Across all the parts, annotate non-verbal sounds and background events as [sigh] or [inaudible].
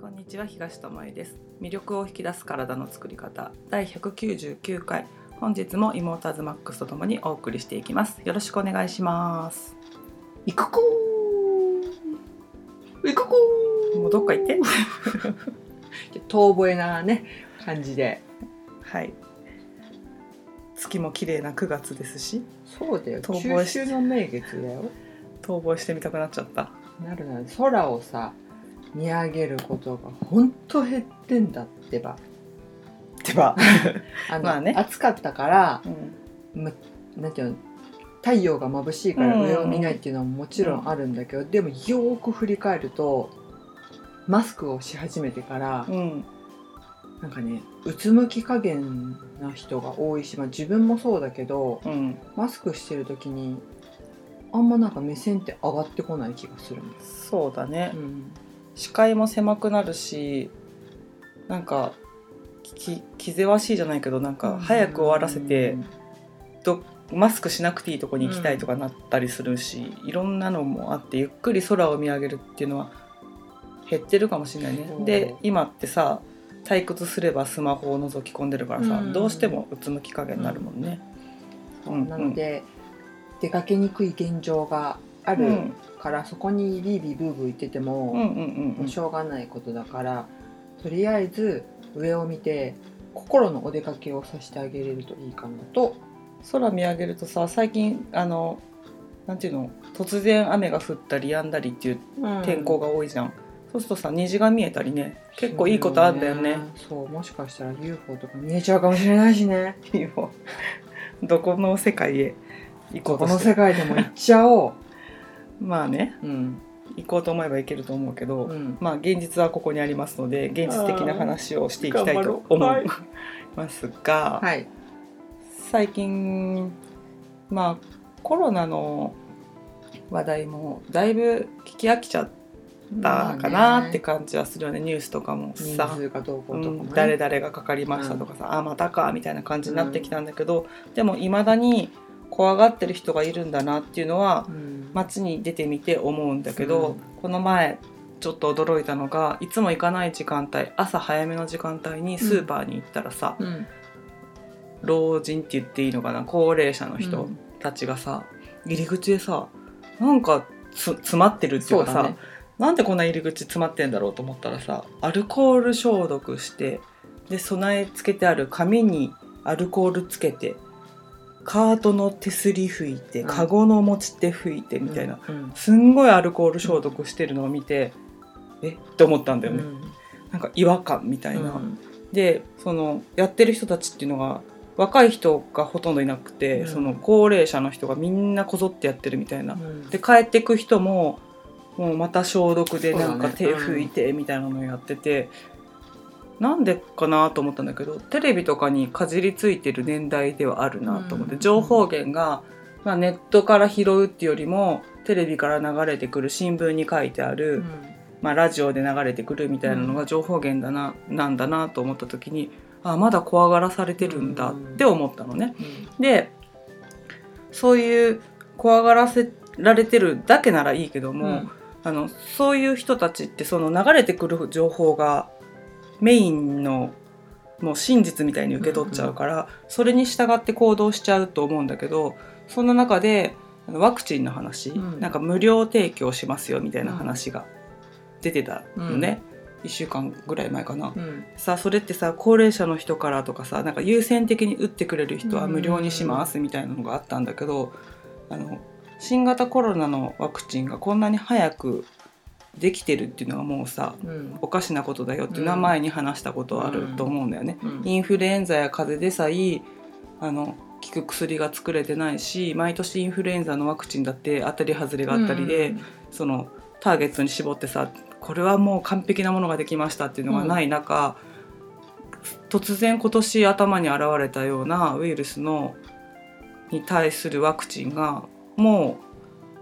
こんにちは東智恵です。魅力を引き出す体の作り方。第199回。本日もイモーターズマックスとともにお送りしていきます。よろしくお願いします。行くこー。行くこー。もうどっか行って。遠吠えなね感じで。はい。月も綺麗な9月ですし。そうだよ。遠吠えし中秋の名月だよ。逃亡してみたくなっちゃった。なるなる。空をさ見上げることがほんと減ってんだってば。では、[laughs] あの、まあね。暑かったからうん、ま、なんていうの太陽が眩しいからうん上を見ないっていうのももちろんあるんだけど、でもよーく振り返るとマスクをし始めてから、うん、なんかねうつむき加減な人が多いし、まあ、自分もそうだけどうん、マスクしてる時にあんまなんか目線って上がってこない気がする。そうだね、うん視界も狭くなるしなんかき気ぜわしいじゃないけどなんか早く終わらせてどマスクしなくていいとこに行きたいとかなったりするし、いろんなのもあってゆっくり空を見上げるっていうのは減ってるかもしれないね。で今ってさ退屈すればスマホを覗き込んでるからさ、うん。どうしてもうつむき加減になるもんね。うん。なので、出かけにくい現状があるうんから、そこにビービーブーブー言ってても、うんうんうんうん。しょうがないことだからとりあえず上を見て心のお出かけをさせてあげれるといいかなと。空見上げるとさ最近あのなんていうの？突然雨が降ったり止んだりっていう天候が多いじゃん、そうするとさ虹が見えたりね結構いいことあんだよね。そうもしかしたら UFO とか見えちゃうかもしれないしね。[laughs] [laughs] どこの世界へ行こうことのして世界でも行っちゃおまあねううん行こうと思えば行けると思うけど、うん。まあ現実はここにありますので現実的な話をしていきたいと思いますが、はい。最近まあコロナの話題もだいぶ聞き飽きちゃったかなって感じはするよね、ニュースとかも人さ。誰々がかかりましたとかさ、あまたかみたいな感じになってきたんだけど、でもいまだに怖がってる人がいるんだなっていうのはうん。街に出てみて思うんだけど、うん。この前ちょっと驚いたのがいつも行かない時間帯朝早めの時間帯にスーパーに行ったらさ、うん。老人って言っていいのかな高齢者の人たちがさ、入り口でさなんかつ詰まってるっていうかさね。なんでこんな入り口詰まってんだろうと思ったらさアルコール消毒してで備え付けてある紙にアルコールつけてカートの手すり拭いて、うん。カゴの持ち手拭いてみたいな、うん。すんごいアルコール消毒してるのを見て、えって思ったんだよね、なんか違和感みたいな。うん。でそのやってる人たちっていうのが若い人がほとんどいなくて、うん。その高齢者の人がみんなこぞってやってるみたいな。うん。で帰ってく人ももうまた消毒でなんか手拭いてみたいなのをやってて、なんでかなと思ったんだけどテレビとかにかじりついてる年代ではあるなと思って、うん。情報源が、まあ、ネットから拾うっていうよりもテレビから流れてくる新聞に書いてある、まあ、ラジオで流れてくるみたいなのが情報源だな、なんだなと思った時にあまだ怖がらされてるんだって思ったのね。うん。でそういう怖がらせられてるだけならいいけども、うん。あのそういう人たちってその流れてくる情報がメインのもう真実みたいに受け取っちゃうから、それに従って行動しちゃうと思うんだけどその中でワクチンの話、うん。なんか無料提供しますよみたいな話が出てたのね、1週間ぐらい前かな。うん。さそれってさ高齢者の人からとかさなんか優先的に打ってくれる人は無料にしますみたいなのがあったんだけどあの新型コロナのワクチンがこんなに早くできてるっていうのはもうさうん。おかしなことだよっていうのは前に話したことあると思うんだよね。うん。インフルエンザや風邪でさえあの効く薬が作れてないし毎年インフルエンザのワクチンだって当たり外れがあったりで、そのターゲットに絞ってさこれはもう完璧なものができましたっていうのがない中、突然今年頭に現れたようなウイルスのに対するワクチンがも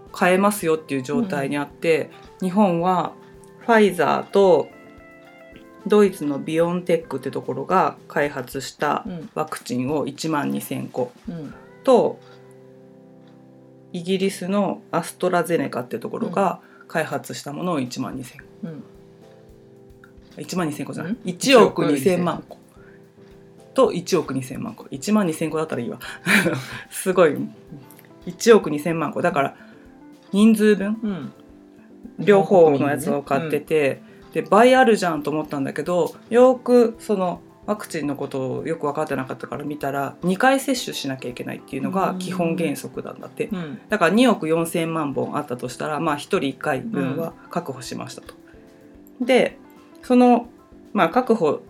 う買えますよっていう状態にあって、日本はファイザーとドイツのビオンテックってところが開発したうん。ワクチンを1万2,000個。うん。とイギリスのアストラゼネカってところが開発したものを1万2,000うん。1万2000個じゃない？ん？1億2000万個。と1億2000万個。1万2000個だったらいいわ。[laughs] すごい。1億2000万個。だから人数分？うん両方のやつを買ってて、で倍あるじゃんと思ったんだけどよくそのワクチンのことをよく分かってなかったから見たら2回接種しなきゃいけないっていうのが基本原則なんだって、うん。だから2億4,000万本あったとしたらまあ1人1回分は確保しましたと。でそのまあ確保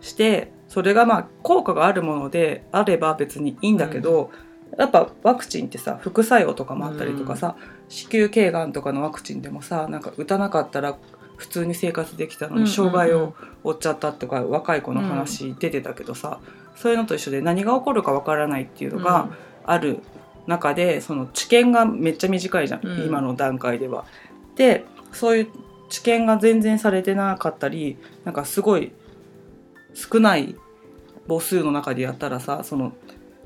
してそれがまあ効果があるものであれば別にいいんだけど、やっぱワクチンってさ副作用とかもあったりとかさ、子宮頸がんとかのワクチンでもさなんか打たなかったら普通に生活できたのに障害を負っちゃったとか若い子の話出てたけどさ、そういうのと一緒で何が起こるかわからないっていうのがある中でその知見がめっちゃ短いじゃん、うん。今の段階では。でそういう知見が全然されてなかったりなんかすごい少ない母数の中でやったらさその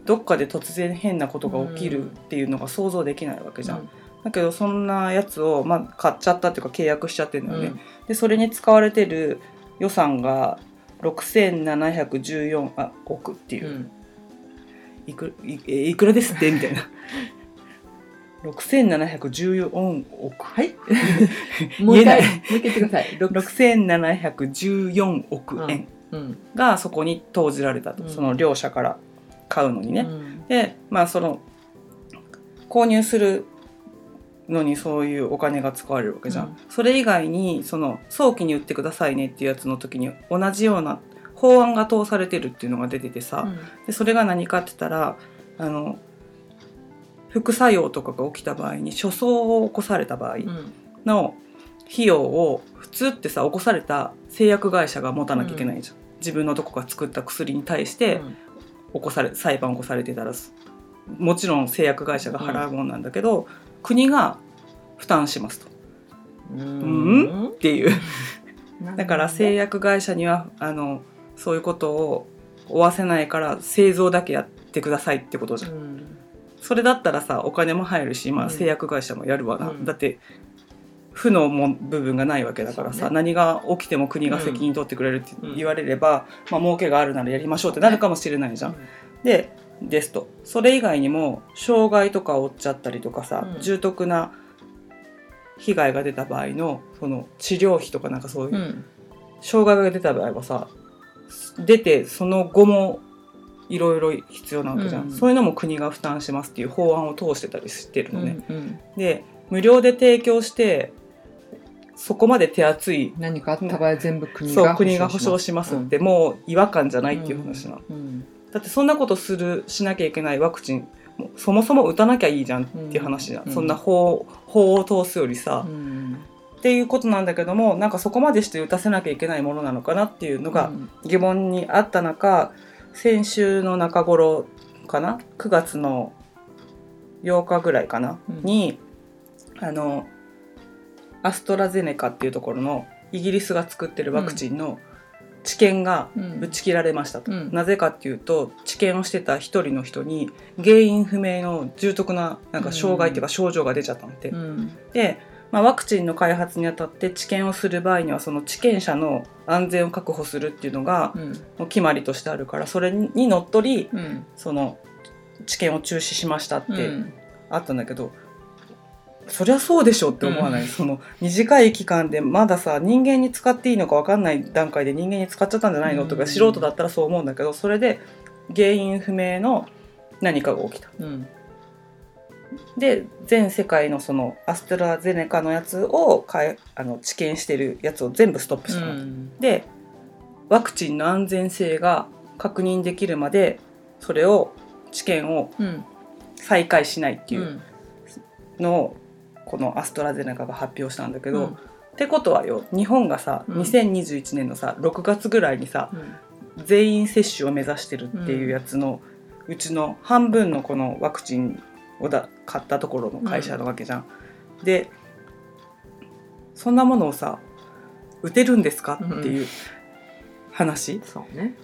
どっかで突然変なことが起きるっていうのが想像できないわけじゃん。だけどそんなやつを、まあ、買っちゃったっていうか契約しちゃってるんだよね。でそれに使われてる予算が6714あ億っていう。う、ん。いくいえいくらですって？みたいな。[laughs] 6714億。はい。[laughs] もう一回もう一回言ってください。六。6714億円うん。がそこに投じられたと、うん。その両社から買うのにね。うん。でまあその購入するのにそういうお金が使われるわけじゃん、うん。それ以外にその早期に売ってくださいねっていうやつの時に同じような法案が通されてるっていうのが出ててさ、でそれが何かって言ったらあの副作用とかが起きた場合に処方を起こされた場合うん。の費用を普通ってさ起こされた製薬会社が持たなきゃいけないじゃん、自分のとこが作った薬に対して、起こされ裁判起こされてたらすもちろん製薬会社が払うもんなんだけど、国が負担しますと。うんうん？っていう。うん。だから製薬会社にはあのそういうことを負わせないから製造だけやってくださいってことじゃん、うん。それだったらさお金も入るし、まあ、うん。製薬会社もやるわな、うん。だって負のも部分がないわけだからさ、ね。何が起きても国が責任取ってくれるって言われれば、まあ儲けがあるならやりましょうってなるかもしれないじゃん。でですと。それ以外にも障害とかを負っちゃったりとかさ、うん。重篤な被害が出た場合のその治療費とかなんかそういう、うん。障害が出た場合はさ出てその後もいろいろ必要なわけじゃん、うん。そういうのも国が負担しますっていう法案を通してたりしてるのね、うん。で無料で提供してそこまで手厚い何かあった場合全部国そうが国が保証します。って、もう違和感じゃないっていう話なの、うんだってそんなことするしなきゃいけないワクチンそもそも打たなきゃいいじゃんっていう話じゃん、うんそんな法法を通すよりさ、うんっていうことなんだけどもなんかそこまでして打たせなきゃいけないものなのかなっていうのが疑問にあった中先週の中頃かな？9月の8日ぐらいかな、うん。にあのアストラゼネカっていうところのイギリスが作ってるワクチンの治験がうん。打ち切られましたと、うん。なぜかっていうと治験をしてた一人の人に原因不明の重篤ななんか障害っていうか症状が出ちゃったのって、うん。で、まあ、ワクチンの開発にあたって治験をする場合にはその治験者の安全を確保するっていうのが決まりとしてあるからそれにのっとりうん。その治験を中止しましたってうん。あったんだけど、そりゃそうでしょって思わない、その短い期間でまださ人間に使っていいのか分かんない段階で人間に使っちゃったんじゃないの？とか、うん素人だったらそう思うんだけどそれで原因不明の何かが起きた。うん。で全世界のそのアストラゼネカのやつをかえあの治験してるやつを全部ストップしたの、でワクチンの安全性が確認できるまでそれを治験をうん。再開しないってういうん。のをこのアストラゼネカが発表したんだけど、うん。ってことはよ日本がさうん。2021年のさ6月ぐらいにさ全員接種を目指してるっていうやつの、うちの半分のこのワクチンをだ買ったところの会社なわけじゃん。でそんなものをさ打てるんですかっていう話、そうね。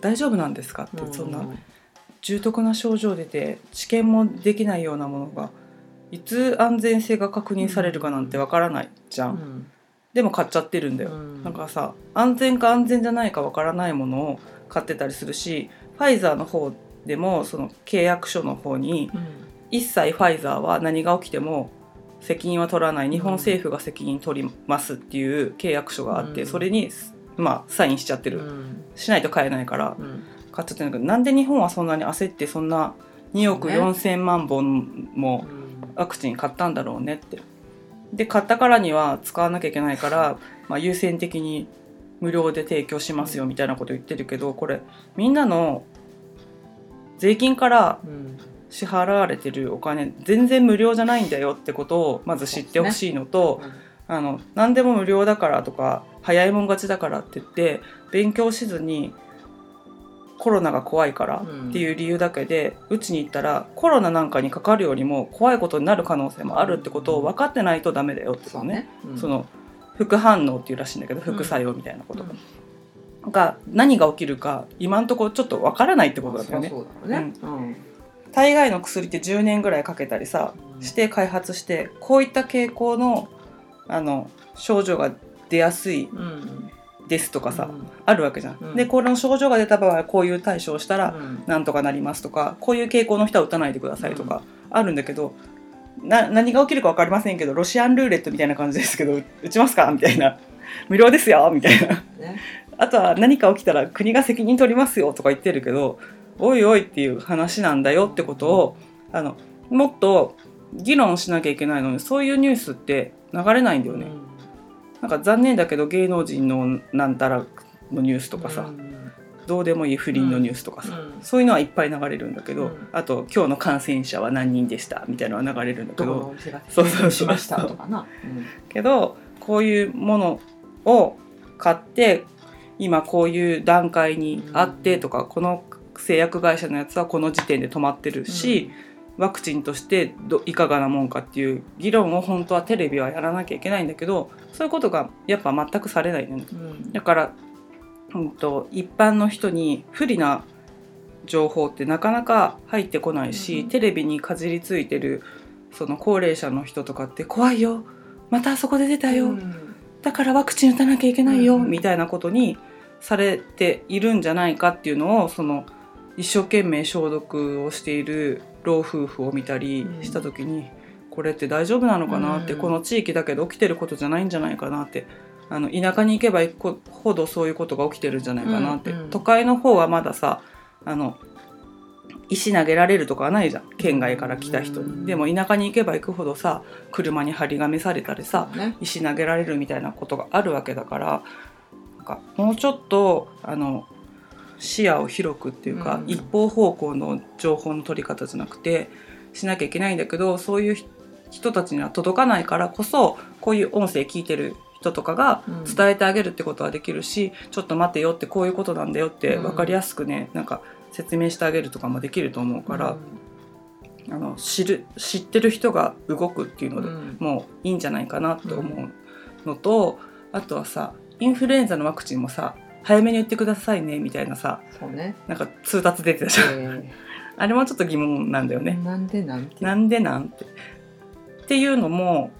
大丈夫なんですかって、そんな重篤な症状出て治験もできないようなものがいつ安全性が確認されるかなんてわからないじゃん。うん。でも買っちゃってるんだよ、うん。なんかさ安全か安全じゃないかわからないものを買ってたりするしファイザーの方でもその契約書の方にうん。一切ファイザーは何が起きても責任は取らない。日本政府が責任取りますっていう契約書があって、うん。それにまあサインしちゃってる、うん。しないと買えないからうん。買っちゃってるんだけどなんで日本はそんなに焦ってそんな2億そうね。4,000万本もワクチン買ったんだろうねって。で買ったからには使わなきゃいけないから、[laughs] まあ、優先的に無料で提供しますよみたいなこと言ってるけどこれみんなの税金からうん支払われてるお金全然無料じゃないんだよってことをまず知ってほしいのと、あの何でも無料だからとか早いもん勝ちだからって言って勉強しずにコロナが怖いからっていう理由だけでうち、に行ったらコロナなんかにかかるよりも怖いことになる可能性もあるってことを分かってないとダメだよってことね。そうん。その副反応っていうらしいんだけど副作用みたいなことが、何が起きるか今んところちょっと分からないってことだよね。大概の薬って10年ぐらいかけたりさして開発してこういった傾向のあの症状が出やすいうんですとかさ、うん。あるわけじゃん。うん。でこの症状が出た場合はこういう対処をしたらうん。なんとかなりますとかこういう傾向の人は打たないでくださいとかあるんだけど、な何が起きるか分かりませんけどロシアンルーレットみたいな感じですけど打ちますかみたいな。[laughs] 無料ですよみたいな。ね。あとは何か起きたら国が責任取りますよとか言ってるけどおいおいっていう話なんだよってことをあのもっと議論しなきゃいけないのにそういうニュースって流れないんだよね。なんか残念だけど芸能人のなんたらのニュースとかさ、うん。どうでもいい不倫のニュースとかさ、うん。そういうのはいっぱい流れるんだけど、うん。あと今日の感染者は何人でしたみたいなのは流れるんだけどうそうそうしましたとかな。うん。けどこういうものを買って今こういう段階にあってとか、この製薬会社のやつはこの時点で止まってるし、ワクチンとしてどいかがなもんかっていう議論を本当はテレビはやらなきゃいけないんだけどそういうことがやっぱ全くされないのね。うん。だから、うん、と一般の人に不利な情報ってなかなか入ってこないし、うん。テレビにかじりついてるその高齢者の人とかって怖いよ。またあそこで出たよ、うん。だからワクチン打たなきゃいけないよ、うん。みたいなことにされているんじゃないかっていうのをその一生懸命消毒をしている老夫婦を見たりした時に、これって大丈夫なのかな？って、うんこの地域だけど起きてることじゃないんじゃないかな？ってあの田舎に行けば行くほどそういうことが起きてるんじゃないかな？って、都会の方はまださあの石投げられるとかはないじゃん。県外から来た人に、うん。でも田舎に行けば行くほどさ車に張り紙されたりさ、ね。石投げられるみたいなことがあるわけだからなんかもうちょっとあの視野を広くっていうか、うん。一方方向の情報の取り方じゃなくてしなきゃいけないんだけどそういう人たちには届かないからこそこういう音声聞いてる人とかがうん。伝えてあげるってことはできるし、ちょっと待てよってこういうことなんだよってうん。分かりやすくねなんか説明してあげるとかもできると思うから、あの知る知ってる人が動くっていうので、うん。もういいんじゃないかなって思うのと、あとはさインフルエンザのワクチンもさ早めに打ってくださいねみたいなさ。そうね。なんか通達出てたじゃん、えあれもちょっと疑問なんだよね、ーなんでなんて？なんでなんて。っていうのも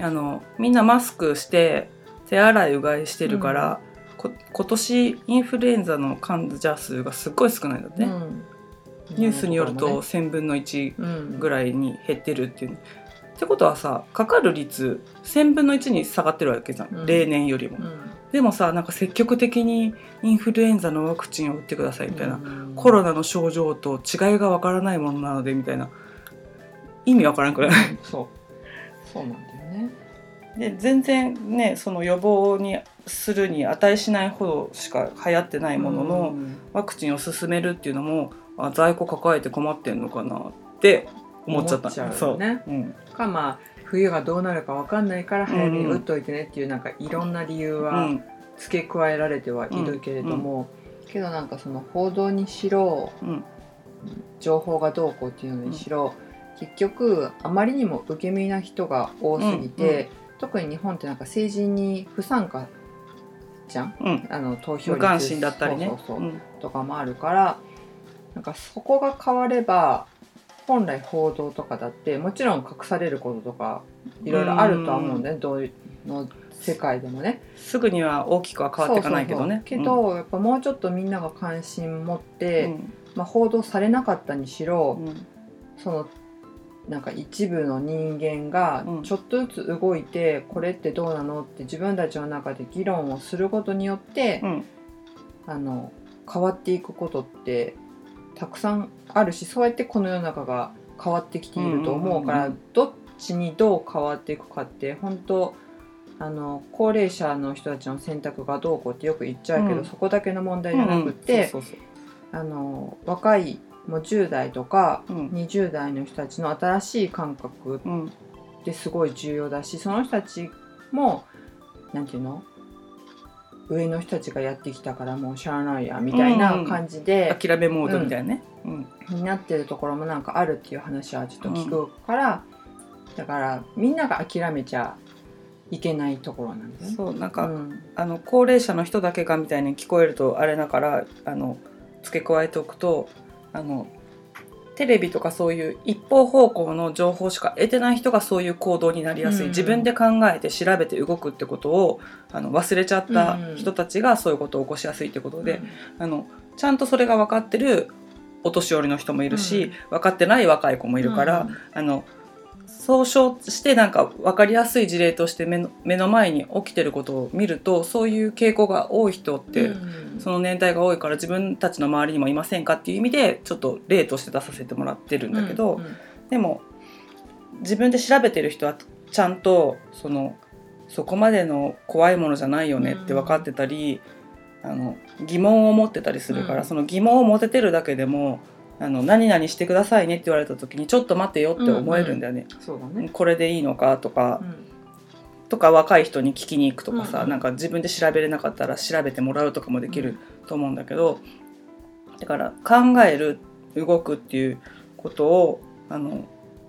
あのみんなマスクして手洗いうがいしてるから、こ今年インフルエンザの患者数がすっごい少ないんだって。ね、うん。ニュースによると1000分の1うん。ぐらいに減ってるっていう。ってことはさかかる率1000分の1に下がってるわけじゃん、うん。例年よりも。うんでもさなんか積極的にインフルエンザのワクチンを打ってくださいみたいな、うん。コロナの症状と違いがわからないものなのでみたいな意味わからんくらい？そう。そうなんだよね。で全然ねその予防にするに値しないほどしか流行ってないものの、うん。ワクチンを進めるっていうのもあ在庫抱えて困ってんのかなって思っちゃった。うよそう、ねうん、かまあ冬がどうなるかわかんないから早めに打っといてねっていうなんかいろんな理由うはん。付け加えられてはいるけれども、けどなんかその報道にしろうん。情報がどうこうっていうのにしろ、結局あまりにも受け身な人が多すぎて、特に日本ってなんか政治に不参加じゃん？うん。あの投票率。無関心だったりね。とかもあるからなんかそこが変われば本来報道とかだってもちろん隠されることとかいろいろあるとは思うんだよねどういうの世界でもね。すぐには大きくは変わっていかないけどね。そうそうそう。けど、やっぱもうちょっとみんなが関心持っうて、ん。まあ、報道されなかったにしろ、うん。そのなんか一部の人間がうん。ちょっとずつ動いて、これってどうなのって自分たちの中で議論をすることによって、うん。あの変わっていくことってたくさんあるしそうやってこの世の中が変わってきていると思うから、うんうんうんどっちにどう変わっていくかって本当あの高齢者の人たちの選択がどうこうってよく言っちゃうけど、うん。そこだけの問題じゃなくて、若いもう10代とかそううん20代の人たちの新しい感覚うんってすごい重要だしその人たちもなんていうの？上の人たちがやってきたからもうしゃあないやみたいな感じで、諦めモードみたいなね、うん。になってるところもなんかあるっていう話はちょっと聞くから、だからみんなが諦めちゃいけないところなんだよね。そうなんか、うん。あの高齢者の人だけがみたいに聞こえるとあれだからあの付け加えておくとあのテレビとかそういう一方方向の情報しか得てない人がそういう行動になりやすい、うん。自分で考えて調べて動くってことをあの忘れちゃった人たちがそういうことを起こしやすいってことで、あのちゃんとそれが分かってるお年寄りの人もいるし、うん。分かってない若い子もいるから、うん。あの総称してなんか分かりやすい事例として目の目の前に起きてることを見るとそういう傾向が多い人って、うん。その年代が多いから自分たちの周りにもいませんかっていう意味でちょっと例として出させてもらってるんだけど、うんうん。でも自分で調べてる人はちゃんとそのそこまでの怖いものじゃないよねって分かってたり、あの疑問を持ってたりするから、うん。その疑問を持ててるだけでもあの何々してくださいねって言われた時にちょっと待ってよって思えるんだよね。そうだね。これでいいのかとかう、んとか若い人に聞きに行くとかさ、うんうんなんか自分で調べれなかったら調べてもらうとかもできると思うんだけど、だから考える動くっていうことをあの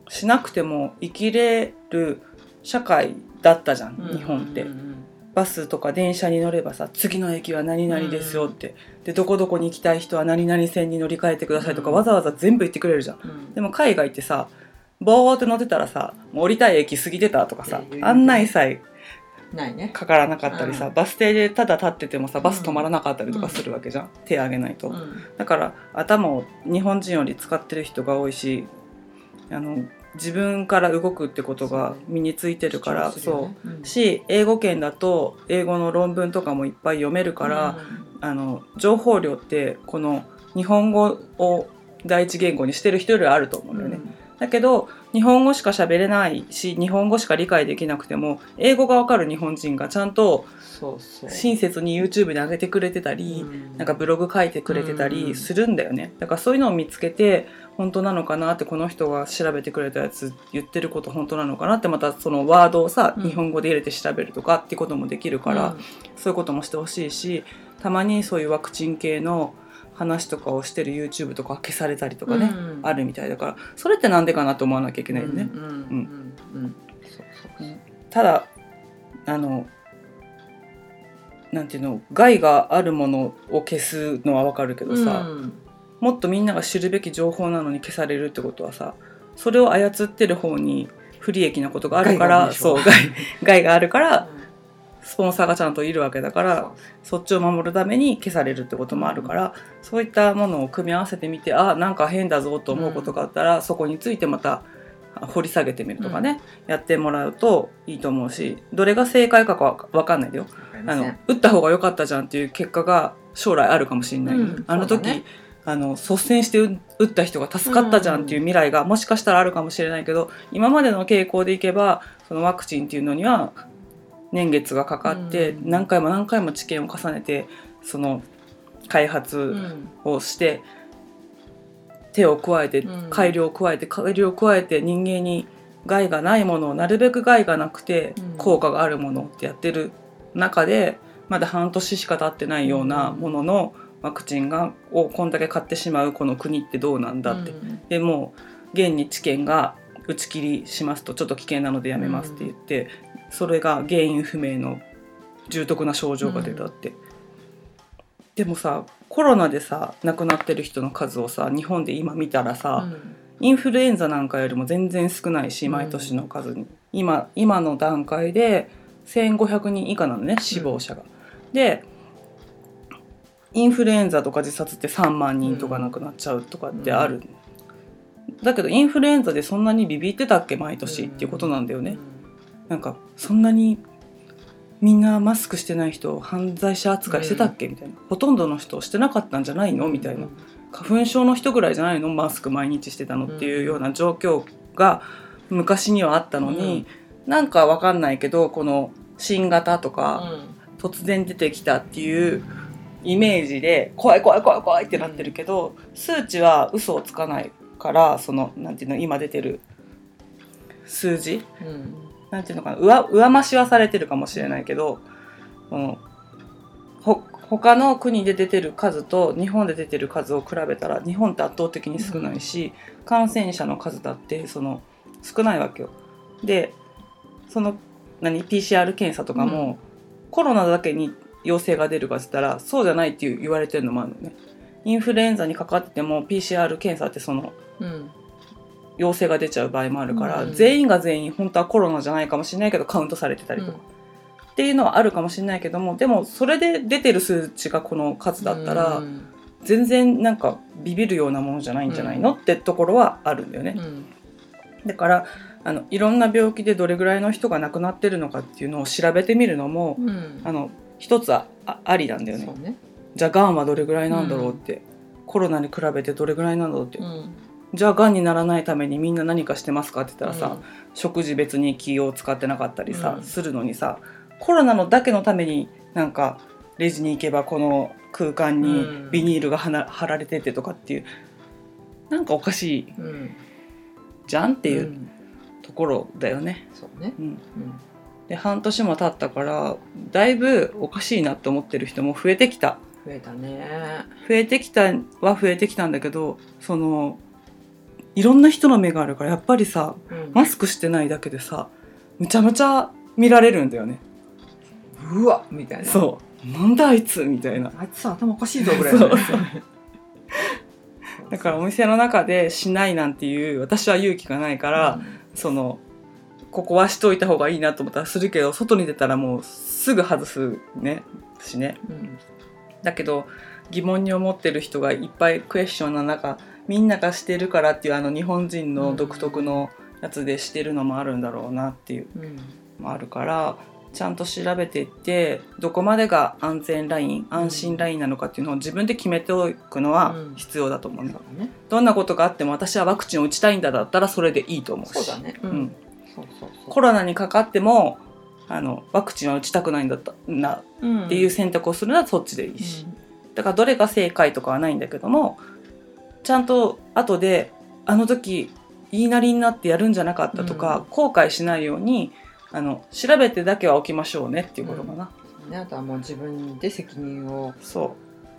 しなくても生きれる社会だったじゃん、日本ってうん。うんバスとか電車に乗ればさ次の駅は何々ですよって、でどこどこに行きたい人は何々線に乗り換えてくださいとか、うん。わざわざ全部言ってくれるじゃん。うん。でも海外ってさボーって乗ってたらさ降りたい駅過ぎてたとかさ案内さえないね。かからなかったりさ、うん。バス停でただ立っててもさバス止まらなかったりとかするわけじゃん、手挙げないと、うん。だから頭を日本人より使ってる人が多いしあの自分から動くってことが身についてるからそね。う。ん。うし英語圏だと英語の論文とかもいっぱい読めるから、あの情報量ってこの日本語を第一言語にしてる人よりはあると思うんだよね。だけど日本語しか喋れないし日本語しか理解できなくても英語がわかる日本人がちゃんと。親切に YouTube に上げてくれてたり、うん。なんかブログ書いてくれてたりするんだよね、だからそういうのを見つけて本当なのかなってこの人が調べてくれたやつ言ってること本当なのかなってまたそのワードをさ、うん。日本語で入れて調べるとかっていうこともできるから、そういうこともしてほしいしたまにそういうワクチン系の話とかをしてる YouTube とか消されたりとかね、うん。あるみたいだからそれってなんでかなと思わなきゃいけないよね。ただあのなんていうの害があるものを消すのはわかるけどさ、うん。もっとみんなが知るべき情報なのに消されるってことはさそれを操ってる方に不利益なことがあるからそう害害があるからスポンサーがちゃんといるわけだからそっちを守るために消されるってこともあるから、そういったものを組み合わせてみてあなんか変だぞと思うことがあったら、そこについてまた掘り下げてみるとかね、やってもらうといいと思うしどれが正解かわ分かんないでよあの打った方が良かったじゃんっていう結果が将来あるかもしれない、うんあの時、ねあの率先して打打った人が助かったじゃんっていう未来がもしかしたらあるかもしれないけど今までの傾向でいけばそのワクチンっていうのには年月がかかってうん。何回も何回も治験を重ねてその開発をして手を加えてうん。改良を加えて改良を加えて人間に害がないものをなるべく害がなくてうん。効果があるものってやってる中でまだ半年しか経ってないようなもののワクチンがをこんだけ買ってしまうこの国ってどうなんだって。でもう現に治験が打ち切りしますとちょっと危険なのでやめますって言って、それが原因不明の重篤な症状が出たって、でもさコロナでさ亡くなってる人の数をさ日本で今見たらさ、インフルエンザなんかよりも全然少ないしうん。毎年の数に、今今の段階で1500人以下なのね死亡者が。でインフルエンザとか自殺って3万人とか亡くなっちゃうとかってある、だけどインフルエンザでそんなにビビってたっけ毎年っていうことなんだよね。なんかそんなにみんなマスクしてない人を犯罪者扱いしてたっけ？みたいな。ほとんどの人してなかったんじゃないの？みたいな。花粉症の人ぐらいじゃないの？マスク毎日してたのっていうような状況が昔にはあったのに、なんかわかんないけどこの新型とか突然出てきたっていうイメージで怖い怖い怖い怖いってなってるけど数値は嘘をつかないからそのなんていうの今出てる数字？うんなんていうのかな上上増しはされてるかもしれないけど、うん、ほ他の国で出てる数と日本で出てる数を比べたら日本って圧倒的に少ないし、感染者の数だってその少ないわけよ。でその何 PCR 検査とかも、コロナだけに陽性が出るかっつったらそうじゃないっていう言われてるのもあるのね。インフルエンザにかかってても PCR 検査ってそのうん陽性が出ちゃう場合もあるから、うん。全員が全員本当はコロナじゃないかもしれないけどカウントされてたりとか、っていうのはあるかもしれないけどもでもそれで出てる数値がこの数だったら、うん。全然なんかビビるようなものじゃないんじゃないの、ってところはあるんだよね。うん。だからあのいろんな病気でどれぐらいの人が亡くなってるのかっていうのを調べてみるのもうん。あの一つはあありなんだよね。ね。じゃあがんはどれぐらいなんだろうって、コロナに比べてどれぐらいなんだろうって、うんじゃあがんにならないためにみんな何かしてますかって言ったらさ、うん。食事別に気を使ってなかったりさ、うん。するのにさコロナのだけのためになんかレジに行けばこの空間にうん。ビニールがはな貼られててとかっていうなんかおかしいうん。じゃんっていううん。ところだよね。そうね。うん、うん。で半年も経ったからだいぶおかしいなって思ってる人も増えてきた。増えたね。増えてきたは増えてきたんだけどそのいろんな人の目があるからやっぱりさうん。マスクしてないだけでさむちゃむちゃ見られるんだよね。うわみたいな。そう。なんだあいつみたいな。あいつさ頭おかしいぞぐらいのね。だからお店の中でしないなんていう私は勇気がないから、そのここはしといた方がいいなと思ったらするけど外に出たらもうすぐ外すね。しね。うん。だけど疑問に思ってる人がいっぱいクエスチョンの中みんながしてるからっていうあの日本人の独特のやつでしてるのもあるんだろうなっていう。うんのもあるからちゃんと調べていってどこまでが安全ライン安心ラインなのかっていうのを自分で決めておくのはうん。必要だと思うんだ、そうだね。どんなことがあっても私はワクチンを打ちたいんだだったらそれでいいと思うし。コロナにかかってもあのワクチンは打ちたくないんだったなうん。っていう選択をするならそっちでいいし、だからどれが正解とかはないんだけどもちゃんと後であの時言いなりになってやるんじゃなかったとか、後悔しないようにあの調べてだけはおきましょうねっていうことかな、うんねあとはもう自分で責任をそ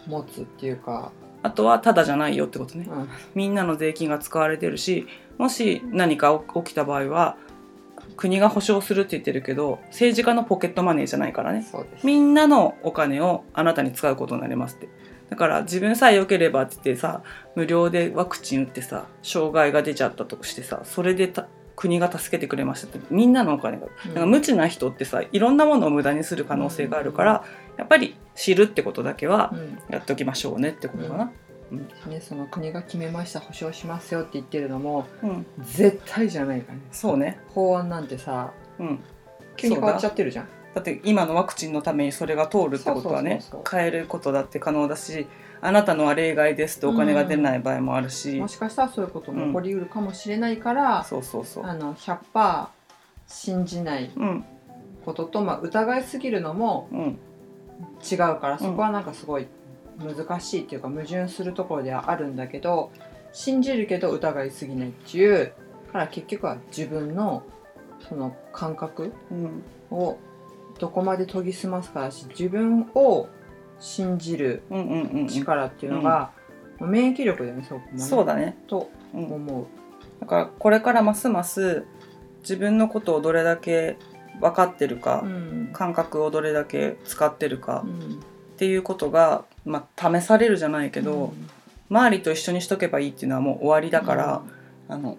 う。持つっていうか。あとはただじゃないよってことね。うん。みんなの税金が使われてるしもし何か起きた場合は国が保証するって言ってるけど政治家のポケットマネーじゃないからね。みんなのお金をあなたに使うことになりますってだから自分さえ良ければって言ってさ無料でワクチン打ってさ障害が出ちゃったとしてさそれでた国が助けてくれましたってみんなのお金が。だから無知な人ってさいろんなものを無駄にする可能性があるからやっぱり知るってことだけはうん。やっておきましょうねってことかな。ね、その国が決めました保証しますよって言ってるのもうん、絶対じゃないからね。そうね、法案なんてさうん、急に変わっちゃってるじゃんだって今のワクチンのためにそれが通るってことはね変えることだって可能だしあなたのは例外ですってお金が出ない場合もあるし、もしかしたらそういうことも起こりうるかもしれないから、そうそうそう。あの100%信じないうん。ことと、まあ、疑いすぎるのもうん。違うからそこはなんかすごい難しいっていうか矛盾するところではあるんだけど信じるけど疑いすぎないっていう。から結局は自分のその感覚うん。をどこまで研ぎ澄ますかだし自分を信じるうんうんうんうん。力っていうのが、免疫力だよねそこもね。そうだね。とうん。思う。だからこれからますます自分のことをどれだけ分かってるか、うん。感覚をどれだけ使ってるかうん。っていうことが、まあ、試されるじゃないけど、周りと一緒にしとけばいいっていうのはもう終わりだから、あの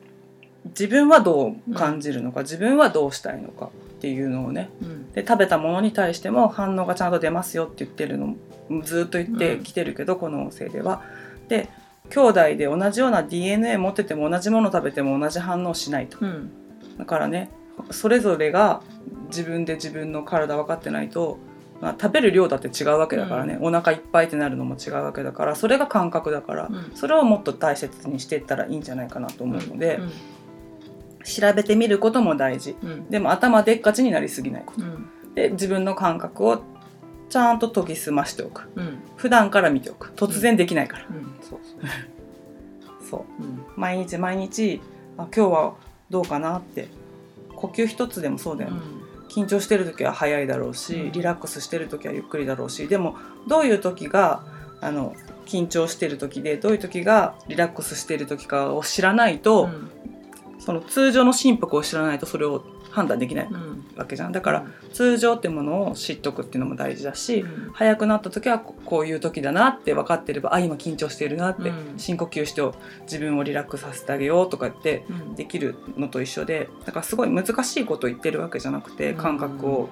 自分はどう感じるのか、自分はどうしたいのかっていうのをねうんで食べたものに対しても反応がちゃんと出ますよって言ってるのずっと言ってきてるけど、この音声では。で兄弟で同じような DNA 持ってても同じもの食べても同じ反応しないと。うん。だからねそれぞれが自分で自分の体分かってないと、まあ、食べる量だって違うわけだからね、お腹いっぱいってなるのも違うわけだからそれが感覚だから、うん。それをもっと大切にしていったらいいんじゃないかなと思うので、うん調べてみることも大事。うん。でも頭でっかちになりすぎないこと。うん。で自分の感覚をちゃんと研ぎ澄ましておく。うん。普段から見ておく。突然できないから、うん。そう。そう。[laughs] 毎日毎日あ今日はどうかなって。呼吸一つでもそうだよね、緊張してる時は早いだろうし、うん。リラックスしてる時はゆっくりだろうし。でもどういう時があの緊張してる時でどういう時がリラックスしてる時かを知らないと、うんその通常の心拍を知らないとそれを判断できないうん。わけじゃん。だから通常ってものを知っとくっていうのも大事だし、うん。早くなった時はここういう時だなって分かってればあ今緊張してるなって、うん。深呼吸して自分をリラックスさせてあげようとかってうん。できるのと一緒でだからすごい難しいことを言ってるわけじゃなくて感覚を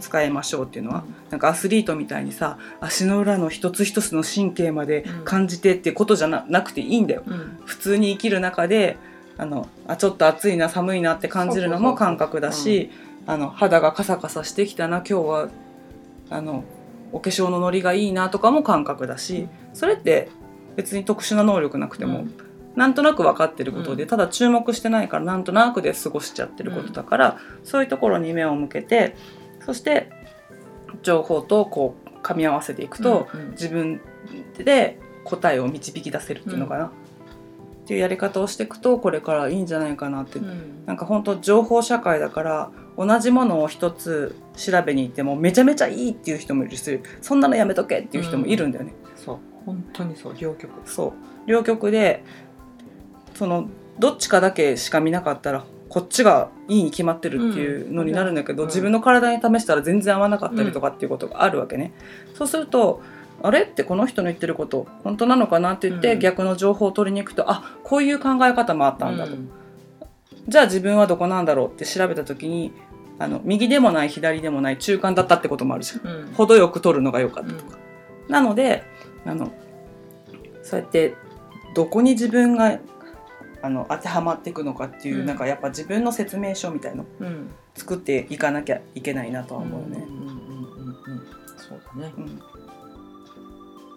使いましょうっていうのは、なんかアスリートみたいにさ足の裏の一つ一つの神経まで感じてっていうことじゃななくていいんだよ。うん。普通に生きる中であのあちょっと暑いな寒いなって感じるのも感覚だしあの肌がカサカサしてきたな今日はあのお化粧のノリがいいなとかも感覚だしそれって別に特殊な能力なくても、うん。なんとなく分かってることで、うん。ただ注目してないからなんとなくで過ごしちゃってることだから、そういうところに目を向けてそして情報とこう噛み合わせていくと、うん。自分で答えを導き出せるっていうのかな、っていうやり方をしていくとこれからいいんじゃないかなって、うん。なんか本当情報社会だから同じものを一つ調べに行ってもめちゃめちゃいいっていう人もいるしそんなのやめとけっていう人もいるんだよね。そう。本当にそう。両極。そう。両極でそのどっちかだけしか見なかったらこっちがいいに決まってるっていうのになるんだけど、うん。自分の体に試したら全然合わなかったりとかっていうことがあるわけね。そうするとあれ？ってこの人の言ってること本当なのかなって言って、うん。逆の情報を取りに行くとあこういう考え方もあったんだと、うん。じゃあ自分はどこなんだろうって調べた時にあの右でもない左でもない中間だったってこともあるじゃん。うん。程よく取るのが良かったうん。とか。なのであのそうやってどこに自分があの当てはまっていくのかっていう、うん。なんかやっぱ自分の説明書みたいのうん。作っていかなきゃいけないなとは思うね。うんうんうんうんうん。そうだね。うん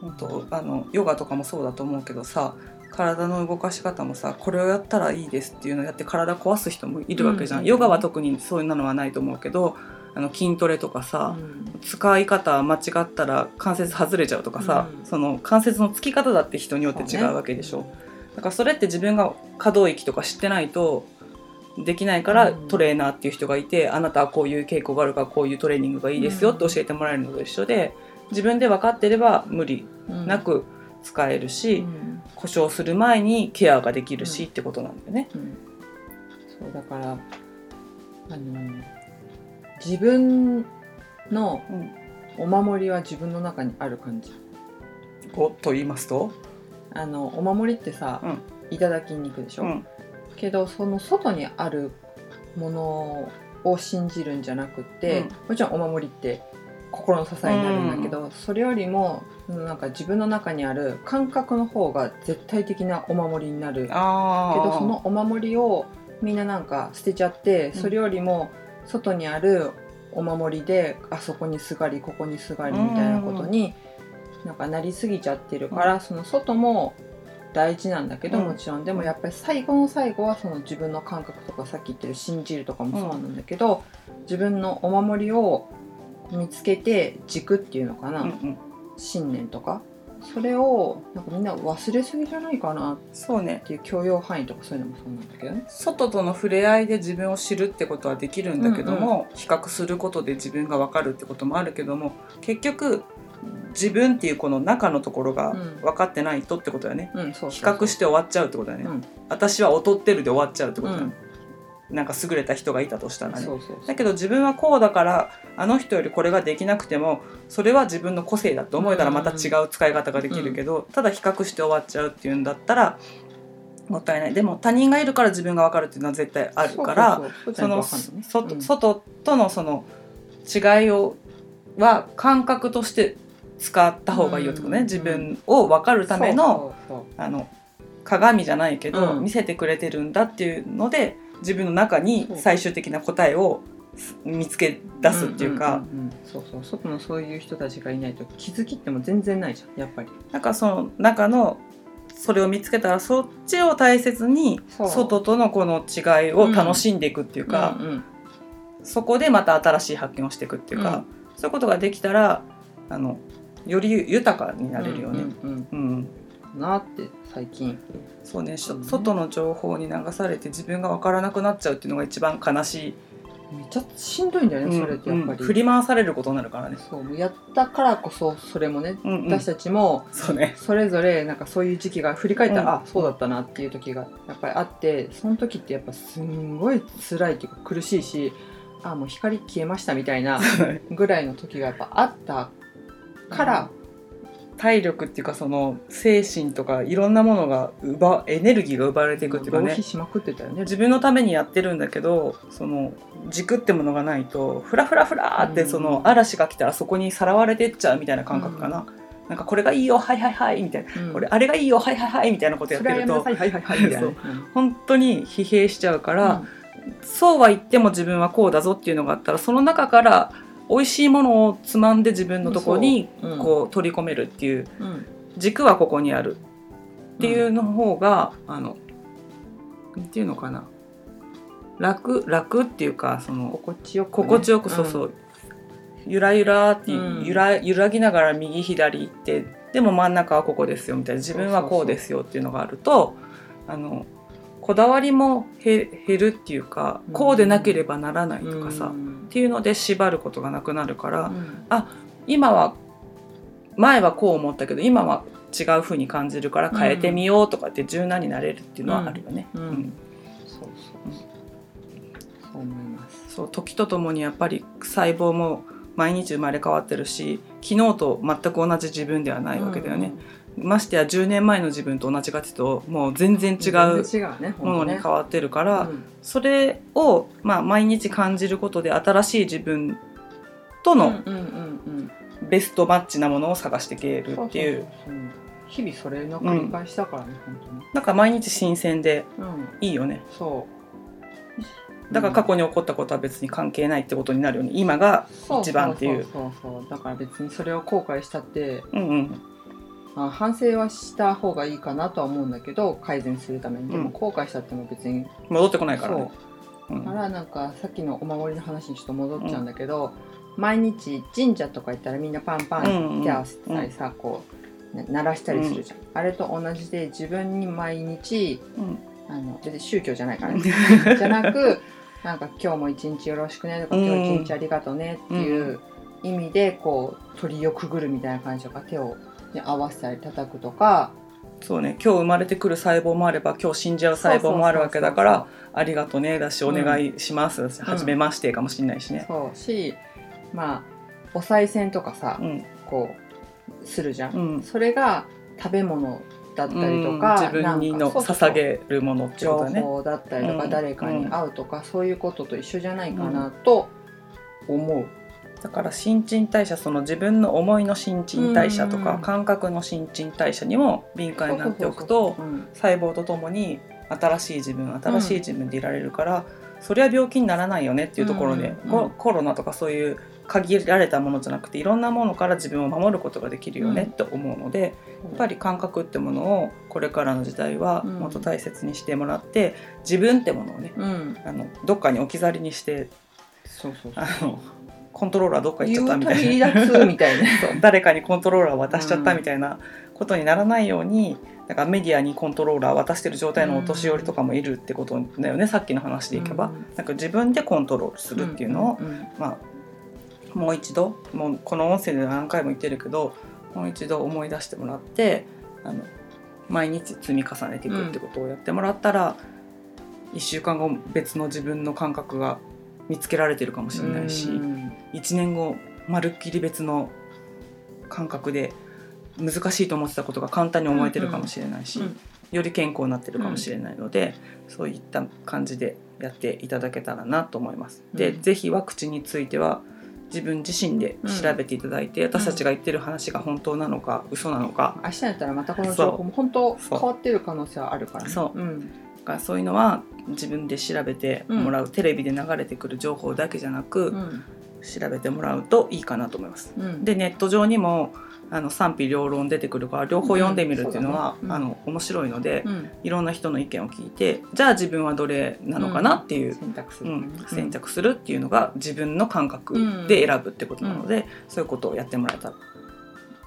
本当あのヨガとかもそうだと思うけどさ体の動かし方もさこれをやったらいいですっていうのをやって体壊す人もいるわけじゃん、うんヨガは特にそういうのはないと思うけどあの筋トレとかさ、うん。使い方間違ったら関節外れちゃうとかさ、うん。その関節のつき方だって人によって違うわけでしょ、だからそれって自分が可動域とか知ってないとできないからうん。トレーナーっていう人がいて、あなたはこういう傾向があるからこういうトレーニングがいいですよって教えてもらえるのと一緒で自分で分かってれば無理うん。なく使えるし、うん。故障する前にケアができるし、ってことなんだよね。うん。そうだからあの自分のうん。お守りは自分の中にある感じ。おと言いますと、あのお守りってさ、うん。いただきに行くでしょ、うん。けどその外にあるものを信じるんじゃなくって、うん。もちろんお守りって心の支えになるんだけど、それよりもなんか自分の中にある感覚の方が絶対的なお守りになる。けどそのお守りをみんななんか捨てちゃってうん。それよりも外にあるお守りであそこにすがりここにすがりみたいなことになんかなりすぎちゃってるから、その外も大事なんだけど、うん。もちろん。でもやっぱり最後の最後はその自分の感覚とかさっき言ってる信じるとかもそうなんだけど、自分のお守りを見つけて軸っていうのかな、うんうん。信念とか？それをなんかみんな忘れすぎじゃないかな？っそうね。ていう許容範囲とかそういうのもそうなんだけどね。外との触れ合いで自分を知るってことはできるんだけども、比較することで自分が分かるってこともあるけども結局自分っていうこの中のところがうん。分かってないとってことだよね、比較して終わっちゃうってことだよね、うん。私は劣ってるで終わっちゃうってことだよね。うん、なんか優れた人がいたとしたらね。だけど自分はこうだからあの人よりこれができなくてもそれは自分の個性だって思えたらまた違う使い方ができるけど、ただ比較して終わっちゃうっていうんだったらもったいない。でも他人がいるから自分が分かるっていうのは絶対あるからその外とのその違いをは感覚として使った方がいいよってことね、うん自分を分かるためのあの鏡じゃないけど、うん。見せてくれてるんだっていうので自分の中に最終的な答えを見つけ出すっていうか、んんうんうん。そうそう。外のそういう人たちがいないと気づきっても全然ないじゃんやっぱり。なんかその中のそれを見つけたらそっちを大切に外とのこの違いを楽しんでいくっていうか、うんうんそこでまた新しい発見をしていくっていうか、そういうことができたらあのより豊かになれるよね。うんうんうん。うんなって最近。そうね、ね外の情報に流されて自分が分からなくなっちゃうっていうのが一番悲しい、めっちゃしんどいんだよね、それってやっぱり、うん。振り回されることになるからね。そうやったからこそそれもね、うん。うん私たちもそうね。それぞれなんかそういう時期が振り返ったら、うん。あそうだったなっていう時がやっぱりあってその時ってやっぱすんごい辛いっていうか苦しいしあもう光消えましたみたいなぐらいの時がやっぱあったから、体力っていうかその精神とかいろんなものが奪エネルギーが奪われていくっていうかね。しまくってたよね。自分のためにやってるんだけどその軸ってものがないとフラフラフラーってうん。その嵐が来たらそこにさらわれてっちゃうみたいな感覚かな、なんかこれがいいよはいはいはいみたいな、うん。これあれがいいよはいはいはいみたいなことやってると本当に疲弊しちゃうから、うん。そうは言っても自分はこうだぞっていうのがあったらその中から美味しいものをつまんで自分のところにこう取り込めるっていううん。軸はここにある。っていうの方が、あのなんていうのかな。楽楽っていうかその心地よくね、心地よくそうそう、ゆらゆらって、うん。ゆら揺らぎながら右左行ってでも真ん中はここですよみたいな。自分はこうですよっていうのがあるとあのこだわりもへ減るっていうか、うん。こうでなければならないうんとかさ、っうん。ていうので縛ることがなくなるから、うん。今は前はこう思ったけど今は違う風に感じるから変えてみようとかって柔軟になれるっていうのはあるよね。うん。うん。そうそうそう。思います。そう時とともにやっぱり細胞も毎日生まれ変わってるし昨日と全く同じ自分ではないわけだよね。ましてや10年前の自分と同じかっていうともう全然違うものに変わってるから、うん。それを、まあ、毎日感じることで新しい自分とのうんうんうんうん。ベストマッチなものを探していけるっていう。日々それの繰り返しだからね、本なんか毎日新鮮で当にうん。いいよね。そう。だから過去に起こったことは別に関係ないってことになるよね。今が一番っていうそうそう。だから別にそれを後悔したって、うんうんまあ、反省はした方がいいかなとは思うんだけど改善するために。でもうん。後悔したっても別に、戻ってこないからね。う。ん。だからなんかさっきのお守りの話にちょっと戻っちゃうんだけど、毎日神社とか行ったらみんなパンパン手合わせたりさ、こうね鳴らしたりするじゃん、あれと同じで自分に毎日うん。あの別に宗教じゃないからね。[laughs] じゃなくなんか今日も一日よろしくねとか、うん。今日一日ありがとうねっていう意味でこう鳥をくぐるみたいな感じとか手を、ね、合わせたり叩くとか。そうね。今日生まれてくる細胞もあれば今日死んじゃう細胞もあるわけだからありがとうねだしお願いします。だし、はじめましてかもしれないしね。そうしまあお賽銭とかさ、うん。こうするじゃん、うん。それが食べ物だったりとうん。か、自分にの捧げるものっていうこ情とだね。報だったりとか、うん。誰かに会うとか、そういうことと一緒じゃないかなと思う。だから新陳代謝その自分の思いの新陳代謝とか、うん。感覚の新陳代謝にも敏感になっておくとうん細胞とともに新しい自分新しい自分でいられるから、それは病気にならないよねっていうところで、うんココロナとかそういう限られたものじゃなくていろんなものから自分を守ることができるよねって思うので、やっぱり感覚ってものをこれからの時代はうん。もっと大切にしてもらって自分ってものをねうん、あのどっかに置き去りにしてそうそう。あのコントローラーどっか行っちゃったみたいな。みたいな。[laughs] 誰かにコントローラー渡しちゃったみたいなことにならないようにだからメディアにコントローラー渡してる状態のお年寄りとかもいるってことだよね、さっきの話でいけば、うん。なんか自分でコントロールするっていうのを、んん。まあ、もう一度もうこの音声で何回も言ってるけどもう一度思い出してもらってあの毎日積み重ねていくってことをやってもらったら、1週間後別の自分の感覚が見つけられてるかもしれないし。うん1年後まるっきり別の感覚で難しいと思ってたことが簡単に思えてるかもしれないし、うん。より健康になってるかもしれないので、そういった感じでやっていただけたらなと思います。で、うん。ぜひワクチンについては自分自身で調べていただいて、私たちが言ってる話が本当なのか嘘なのか。明日になったらまたこの情報も本当変わってる可能性はあるからね。そう。うん。がそういうのは自分で調べてもらう、テレビで流れてくる情報だけじゃなく、うん調べてもらうといいかなと思います。うん。でネット上にもあの賛否両論出てくるから両方読んでみるっていうのは、うん。ね。うん。あの面白いので、うん。いろんな人の意見を聞いてじゃあ自分はどれなのかなっていう、選択する、うん選択するっていうのが自分の感覚で選ぶってことなので、そういうことをやってもらえたら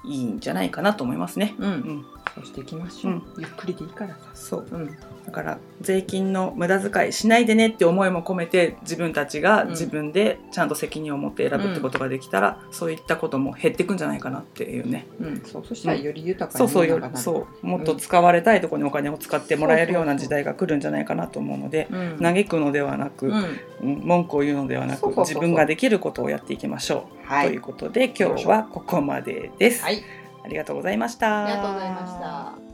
いいんじゃないかなと思いますね。うん、うん、そうしていきましょう、うん。ゆっくりでいいからさ。そう。うん。だから税金の無駄遣いしないでねって思いも込めて自分たちがうん。自分でちゃんと責任を持って選ぶってことができたら、そういったことも減っていくんじゃないかなっていうね。うん、そうそしたらより豊かにそうそうそう。もっと使われたいところにお金を使ってもらえるような時代が来るんじゃないかなと思うのでうん嘆くのではなく、うん。うん文句を言うのではなくそうそうそうそう。自分ができることをやっていきましょう、はい。ということで今日はここまでです、はいありがとうございました。ありがとうございました。